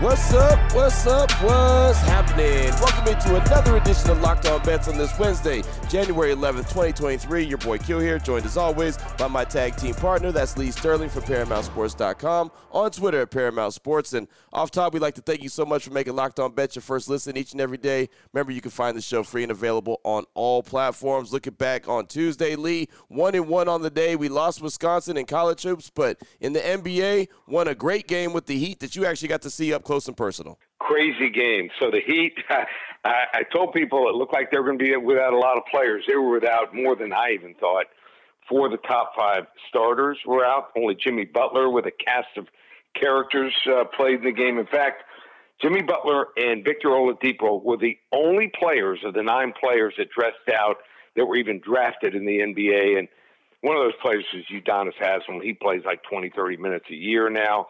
What's up? What's up? What's happening? Welcome into another edition of Locked On Bets on this Wednesday, January 11th, 2023. Your boy Q here, joined as always by my tag team partner. That's Lee Sterling from ParamountSports.com, on Twitter at Paramount Sports. And off top, we'd like to thank you so much for making Locked On Bets your first listen each and every day. Remember, you can find the show free and available on all platforms. Looking back on Tuesday, Lee, one and one on the day. We lost Wisconsin in college hoops, but in the NBA, won a great game with the Heat that you actually got to see up close and personal. Crazy game. So the Heat, I, I told people it looked like they were going to be without a lot of players. They were without more than I even thought. Four of the top five starters were out. Only Jimmy Butler with a cast of characters uh, played in the game. In fact, Jimmy Butler and Victor Oladipo were the only players of the nine players that dressed out that were even drafted in the NBA. And one of those players is Udonis Haslem. He plays like 20, 30 minutes a year now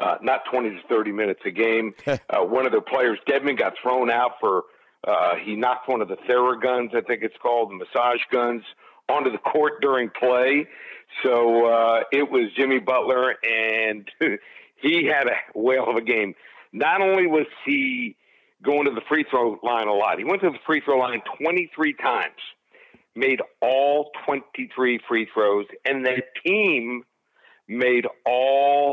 uh, not 20 to 30 minutes a game. uh, one of their players, Dedmon, got thrown out for uh, he knocked one of the Theraguns, I think it's called, the massage guns, onto the court during play. So uh, it was Jimmy Butler, and he had a whale of a game. Not only was he going to the free throw line a lot, he went to the free throw line 23 times, made all 23 free throws, and the team made all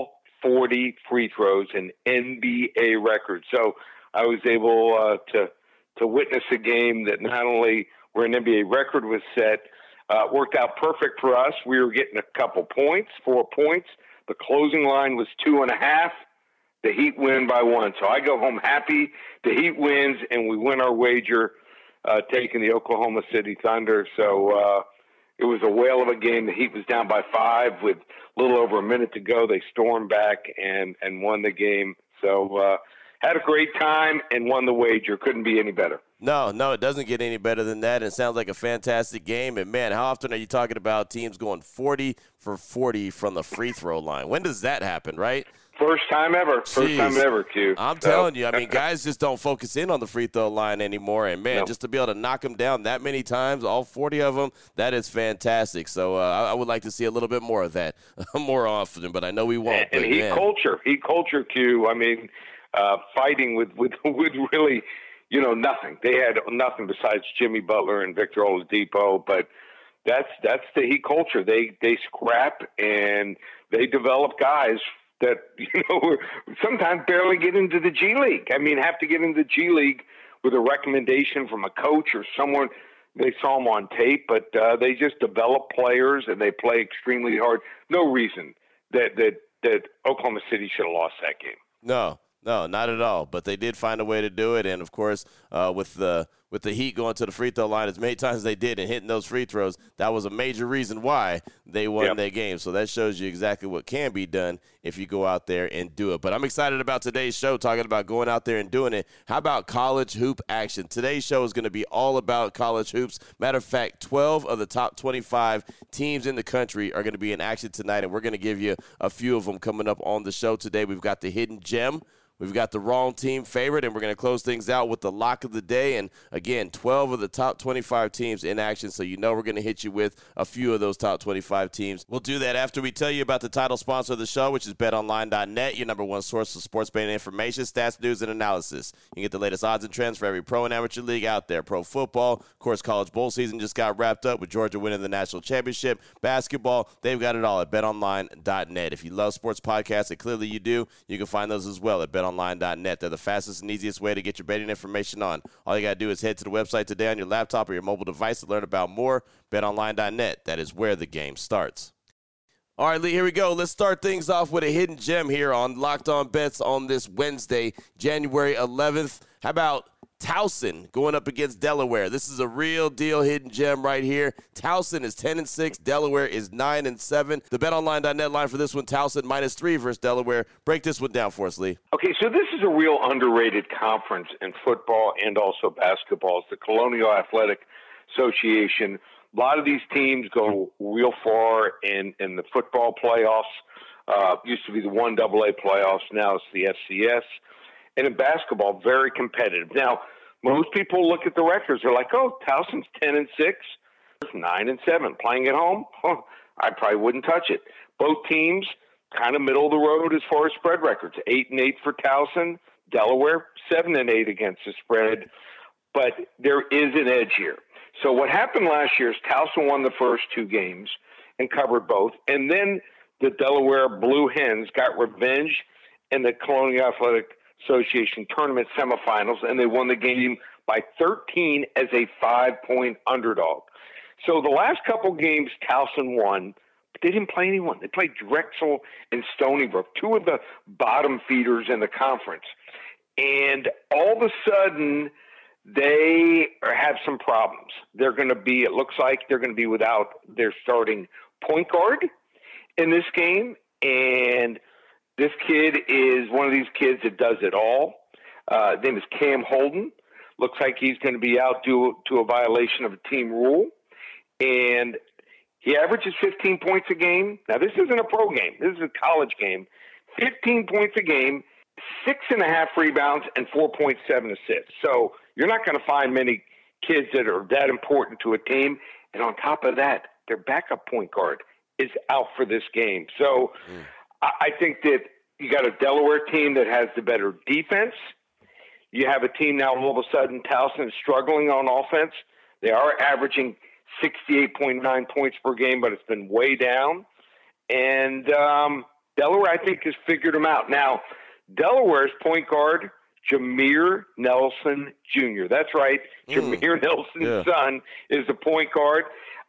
40 free throws, an NBA record. So I was able uh, to to witness a game that not only where an NBA record was set, uh, worked out perfect for us. We were getting a couple points, four points. The closing line was two and a half. The Heat win by one. So I go home happy. The Heat wins, and we win our wager, uh, taking the Oklahoma City Thunder. So uh, it was a whale of a game. The Heat was down by five with a little over a minute to go. They stormed back and and won the game. So uh, had a great time and won the wager. Couldn't be any better. No, no, it doesn't get any better than that. It sounds like a fantastic game. And man, how often are you talking about teams going 40 for 40 from the free throw line? When does that happen, right? First time ever. First Jeez. time ever, Q. I'm so. telling you, I mean, guys just don't focus in on the free throw line anymore. And man, no. just to be able to knock them down that many times, all 40 of them, that is fantastic. So uh, I would like to see a little bit more of that more often, but I know we won't. And, and heat culture, heat culture, Q. I mean, uh, fighting with, with, with really, you know, nothing. They had nothing besides Jimmy Butler and Victor Oladipo, but that's that's the heat culture. They they scrap and they develop guys that you know sometimes barely get into the G League. I mean, have to get into the G League with a recommendation from a coach or someone. They saw them on tape, but uh, they just develop players and they play extremely hard. No reason that that that Oklahoma City should have lost that game. No, no, not at all. But they did find a way to do it, and of course, uh, with the with the Heat going to the free throw line as many times as they did and hitting those free throws, that was a major reason why they won yep. their game. So that shows you exactly what can be done if you go out there and do it. But I'm excited about today's show, talking about going out there and doing it. How about college hoop action? Today's show is going to be all about college hoops. Matter of fact, 12 of the top 25 teams in the country are going to be in action tonight, and we're going to give you a few of them coming up on the show today. We've got the hidden gem We've got the wrong team favorite, and we're going to close things out with the lock of the day. And again, 12 of the top 25 teams in action, so you know we're going to hit you with a few of those top 25 teams. We'll do that after we tell you about the title sponsor of the show, which is betonline.net, your number one source for sports betting information, stats, news, and analysis. You can get the latest odds and trends for every pro and amateur league out there. Pro football, of course, college bowl season just got wrapped up with Georgia winning the national championship. Basketball, they've got it all at betonline.net. If you love sports podcasts, and clearly you do, you can find those as well at betonline.net betonline.net. They're the fastest and easiest way to get your betting information on. All you got to do is head to the website today on your laptop or your mobile device to learn about more. BetOnline.net. That is where the game starts. All right, Lee, here we go. Let's start things off with a hidden gem here on Locked On Bets on this Wednesday, January 11th. How about Towson going up against Delaware? This is a real deal hidden gem right here. Towson is 10 and 6, Delaware is 9 and 7. The betonline.net line for this one, Towson minus 3 versus Delaware. Break this one down for us, Lee. Okay, so this is a real underrated conference in football and also basketball. It's the Colonial Athletic Association a lot of these teams go real far in, in the football playoffs. Uh, used to be the one double A playoffs. Now it's the FCS. And in basketball, very competitive. Now, most people look at the records. They're like, oh, Towson's 10 and 6, 9 and 7. Playing at home? Huh, I probably wouldn't touch it. Both teams kind of middle of the road as far as spread records. 8 and 8 for Towson. Delaware, 7 and 8 against the spread. But there is an edge here. So what happened last year is Towson won the first two games and covered both, and then the Delaware Blue Hens got revenge in the Colonial Athletic Association tournament semifinals, and they won the game by 13 as a five-point underdog. So the last couple games Towson won, but they didn't play anyone. They played Drexel and Stony Brook, two of the bottom feeders in the conference. And all of a sudden, they have some problems. They're going to be, it looks like they're going to be without their starting point guard in this game. And this kid is one of these kids that does it all. Uh, his name is Cam Holden. Looks like he's going to be out due to a violation of a team rule. And he averages 15 points a game. Now, this isn't a pro game, this is a college game. 15 points a game, six and a half rebounds, and 4.7 assists. So, you're not going to find many kids that are that important to a team. And on top of that, their backup point guard is out for this game. So mm. I think that you got a Delaware team that has the better defense. You have a team now all of a sudden Towson is struggling on offense. They are averaging 68.9 points per game, but it's been way down. And um, Delaware, I think, has figured them out. Now, Delaware's point guard Jameer Nelson Jr. That's right. Mm. Jameer Nelson's yeah. son is the point guard.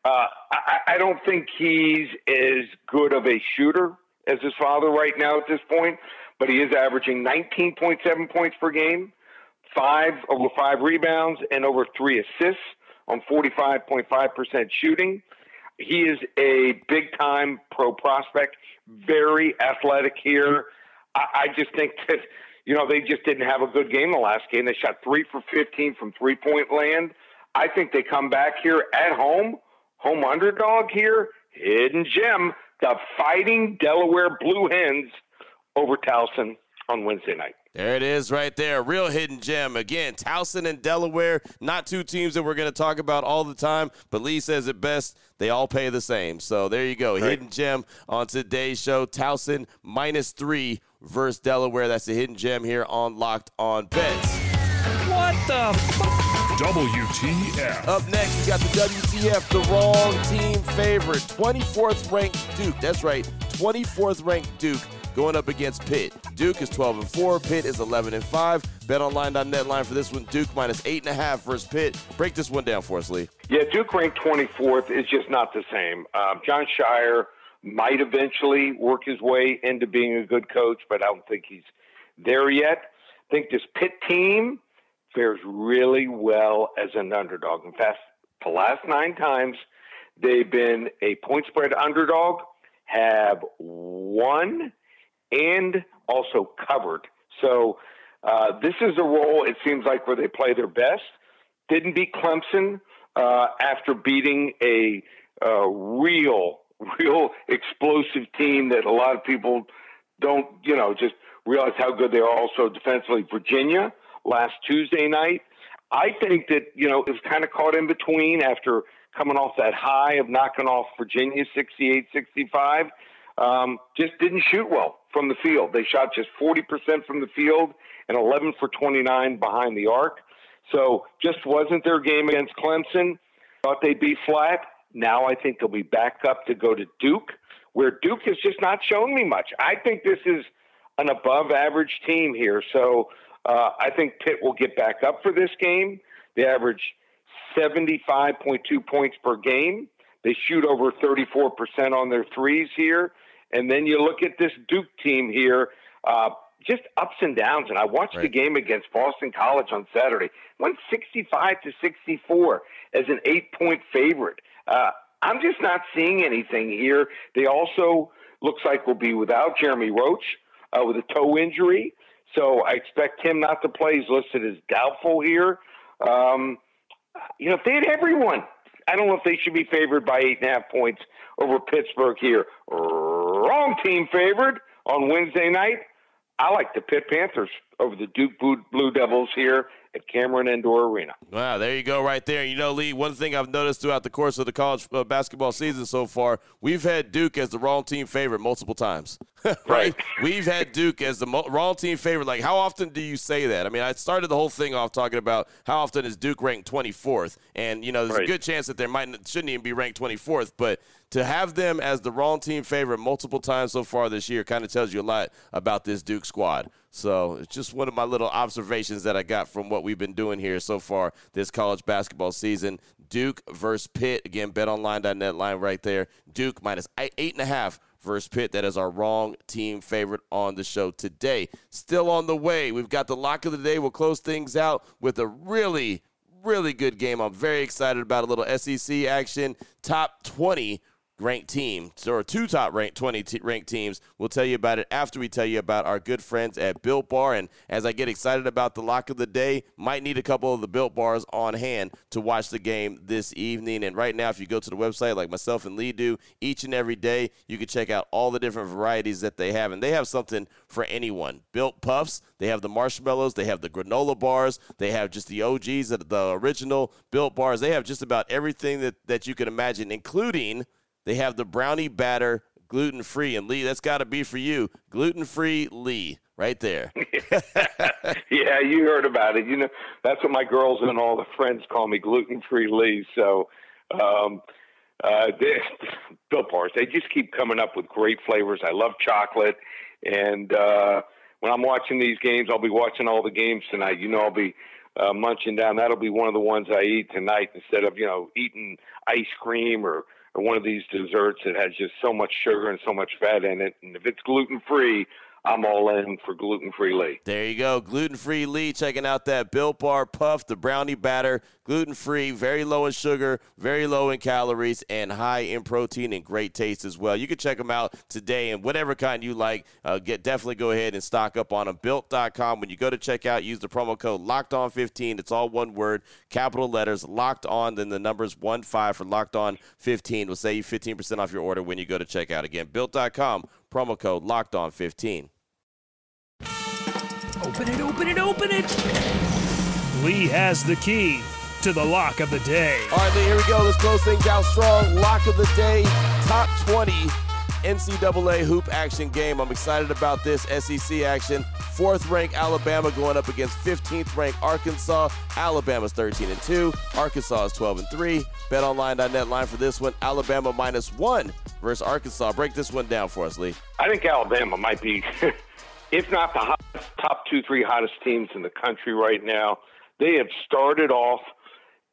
Uh, I, I don't think he's as good of a shooter as his father right now at this point, but he is averaging 19.7 points per game, five over five rebounds, and over three assists on 45.5% shooting. He is a big time pro prospect, very athletic here. I, I just think that you know, they just didn't have a good game the last game. They shot three for 15 from three point land. I think they come back here at home, home underdog here, hidden gem, the fighting Delaware Blue Hens over Towson on Wednesday night. There it is right there. Real hidden gem. Again, Towson and Delaware, not two teams that we're going to talk about all the time, but Lee says it best. They all pay the same. So there you go. Right. Hidden gem on today's show. Towson minus three versus Delaware. That's the hidden gem here on Locked On Bets. What the fuck? WTF. Up next, we got the WTF, the wrong team favorite. 24th ranked Duke. That's right, 24th ranked Duke going up against Pitt. Duke is 12 and 4. Pitt is 11 and 5. BetOnline.net line for this one: Duke minus eight and a half versus Pitt. Break this one down for us, Lee. Yeah, Duke ranked 24th is just not the same. Um, Jon Scheyer might eventually work his way into being a good coach, but I don't think he's there yet. I think this Pitt team fares really well as an underdog. In fact, the last nine times they've been a point spread underdog, have won and also covered. So uh, this is a role, it seems like, where they play their best. Didn't beat Clemson uh, after beating a, a real real explosive team that a lot of people don't, you know, just realize how good they are also defensively. Virginia last Tuesday night. I think that, you know, it was kind of caught in between after coming off that high of knocking off Virginia 68 65. Um, just didn't shoot well from the field. They shot just 40% from the field and 11 for 29 behind the arc. So just wasn't their game against Clemson. Thought they'd be flat. Now I think they'll be back up to go to Duke, where Duke has just not shown me much. I think this is an above average team here. So uh, I think Pitt will get back up for this game. They average 75.2 points per game. They shoot over 34% on their threes here. And then you look at this Duke team here, uh, just ups and downs. And I watched right. the game against Boston College on Saturday, went 65 to 64 as an eight point favorite. Uh, I'm just not seeing anything here. They also looks like will be without Jeremy Roach uh, with a toe injury. So I expect him not to play. He's listed as doubtful here. Um, you know, if they had everyone, I don't know if they should be favored by eight and a half points over Pittsburgh here. Wrong team favored on Wednesday night. I like the Pitt Panthers over the Duke Blue Devils here at Cameron Indoor Arena. Wow, there you go, right there. You know, Lee, one thing I've noticed throughout the course of the college uh, basketball season so far, we've had Duke as the wrong team favorite multiple times. right? right? We've had Duke as the mo- wrong team favorite. Like, how often do you say that? I mean, I started the whole thing off talking about how often is Duke ranked 24th, and you know, there's right. a good chance that they might shouldn't even be ranked 24th, but to have them as the wrong team favorite multiple times so far this year kind of tells you a lot about this Duke squad. So it's just one of my little observations that I got from what we've been doing here so far this college basketball season. Duke versus Pitt. Again, betonline.net line right there. Duke minus eight and a half versus Pitt. That is our wrong team favorite on the show today. Still on the way. We've got the lock of the day. We'll close things out with a really, really good game. I'm very excited about a little SEC action. Top 20 ranked team, or two top ranked 20 t- ranked teams. We'll tell you about it after we tell you about our good friends at Built Bar. And as I get excited about the lock of the day, might need a couple of the Built Bars on hand to watch the game this evening. And right now, if you go to the website, like myself and Lee do, each and every day, you can check out all the different varieties that they have. And they have something for anyone. Built Puffs, they have the marshmallows, they have the granola bars, they have just the OGs, the original Built Bars. They have just about everything that, that you can imagine, including – they have the brownie batter gluten free. And Lee, that's got to be for you. Gluten free Lee, right there. yeah, you heard about it. You know, that's what my girls and all the friends call me gluten free Lee. So, um, uh, Built Bars, they just keep coming up with great flavors. I love chocolate. And uh, when I'm watching these games, I'll be watching all the games tonight. You know, I'll be uh, munching down. That'll be one of the ones I eat tonight instead of, you know, eating ice cream or one of these desserts that has just so much sugar and so much fat in it. And if it's gluten free, I'm all in for gluten free Lee. There you go. Gluten free Lee checking out that Built Bar Puff, the brownie batter. Gluten free, very low in sugar, very low in calories, and high in protein and great taste as well. You can check them out today and whatever kind you like. Uh, get Definitely go ahead and stock up on them. Built.com. When you go to checkout, use the promo code Locked On 15. It's all one word, capital letters, Locked On, then the numbers 1 5 for Locked On 15 We'll save you 15% off your order when you go to checkout. Again, Built.com, promo code Locked On 15. Open it, open it, open it. Lee has the key to the lock of the day. All right, Lee, here we go. Let's close things out strong. Lock of the day, top 20 NCAA hoop action game. I'm excited about this SEC action. Fourth ranked Alabama going up against 15th ranked Arkansas. Alabama's 13 and 2. Arkansas is 12 and 3. BetOnline.net line for this one. Alabama minus one versus Arkansas. Break this one down for us, Lee. I think Alabama might be if not the hottest, top two, three hottest teams in the country right now. They have started off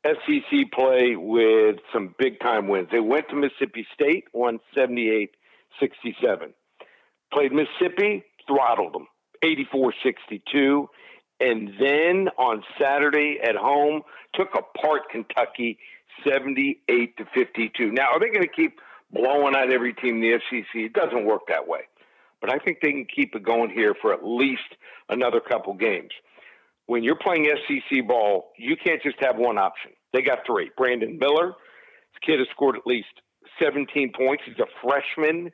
SEC play with some big time wins. They went to Mississippi State, won 78 67. Played Mississippi, throttled them 84 62. And then on Saturday at home, took apart Kentucky 78 to 52. Now, are they going to keep blowing out every team in the SEC? It doesn't work that way but I think they can keep it going here for at least another couple games. When you're playing SEC ball, you can't just have one option. They got three. Brandon Miller, this kid has scored at least 17 points. He's a freshman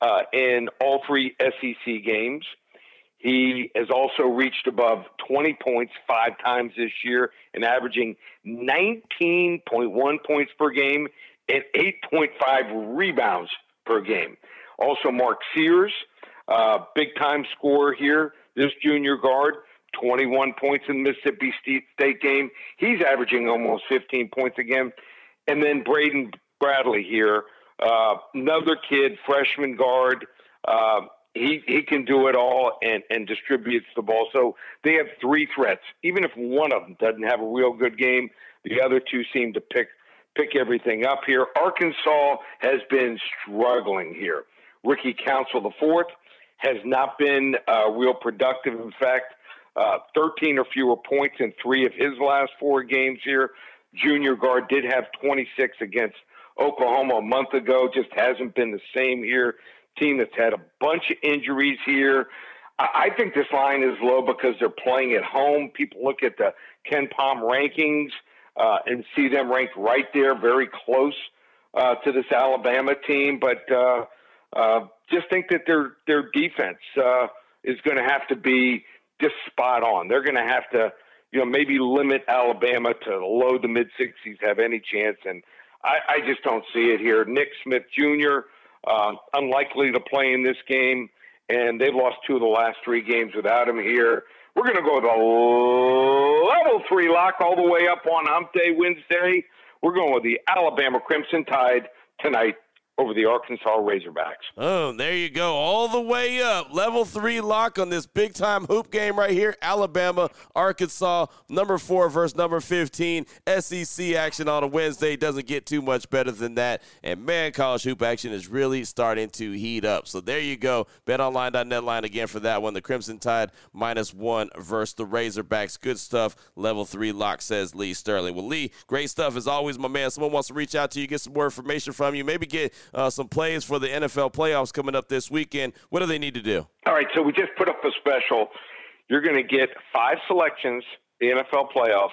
uh, in all three SEC games. He has also reached above 20 points five times this year and averaging 19.1 points per game and 8.5 rebounds per game. Also, Mark Sears uh, big time scorer here, this junior guard, 21 points in the Mississippi State game. He's averaging almost 15 points again. And then Jaden Bradley here, uh, another kid, freshman guard. Uh, he he can do it all and and distributes the ball. So they have three threats. Even if one of them doesn't have a real good game, the other two seem to pick pick everything up here. Arkansas has been struggling here Ricky Council IV has not been uh, real productive. In fact, uh, 13 or fewer points in three of his last four games here. Junior guard did have 26 against Oklahoma a month ago. Just hasn't been the same here. Team that's had a bunch of injuries here. I think this line is low because they're playing at home. People look at the KenPom rankings uh, and see them ranked right there, very close uh, to this Alabama team. But uh, uh just think that their their defense uh, is going to have to be just spot on. They're going to have to, you know, maybe limit Alabama to low to mid 60s, have any chance. And I, I just don't see it here. Nick Smith Jr. Uh, unlikely to play in this game and they've lost two of the last three games without him here. We're going to go the level three lock all the way up on Hump Day Wednesday. We're going with the Alabama Crimson Tide tonight over the Arkansas Razorbacks. Oh, there you go. All the way up. Level three lock on this big time hoop game right here. Alabama, Arkansas, number four versus number 15. SEC action on a Wednesday doesn't get too much better than that. And man, college hoop action is really starting to heat up. So there you go. BetOnline.net line again for that one. The Crimson Tide minus one versus the Razorbacks. Good stuff. Level three lock, says Lee Sterling. Well, Lee, great stuff as always, my man. Someone wants to reach out to you, get some more information from you, maybe get uh, some plays for the NFL playoffs coming up this weekend. What do they need to do? All right, so we just put up a special. You're going to get five selections, the NFL playoffs,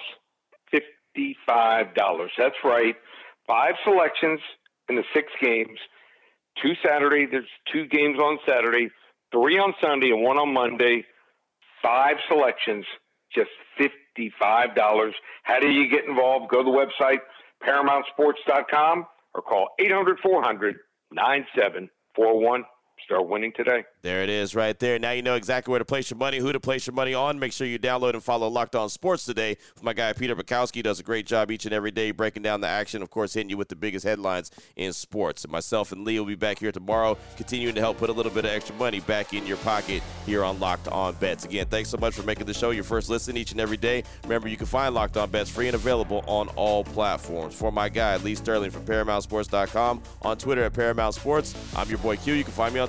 $55. That's right. Five selections in the six games. Two Saturday, there's two games on Saturday, three on Sunday, and one on Monday. Five selections, just $55. How do you get involved? Go to the website, ParamountSports.com or call 800 400 9741. Start winning today. There it is right there. Now you know exactly where to place your money, who to place your money on. Make sure you download and follow Locked On Sports today. My guy Peter Bukowski does a great job each and every day breaking down the action, of course, hitting you with the biggest headlines in sports. And myself and Lee will be back here tomorrow, continuing to help put a little bit of extra money back in your pocket here on Locked On Bets. Again, thanks so much for making the show your first listen each and every day. Remember, you can find Locked On Bets free and available on all platforms. For my guy, Lee Sterling from ParamountSports.com, on Twitter at Paramount Sports, I'm your boy Q. You can find me on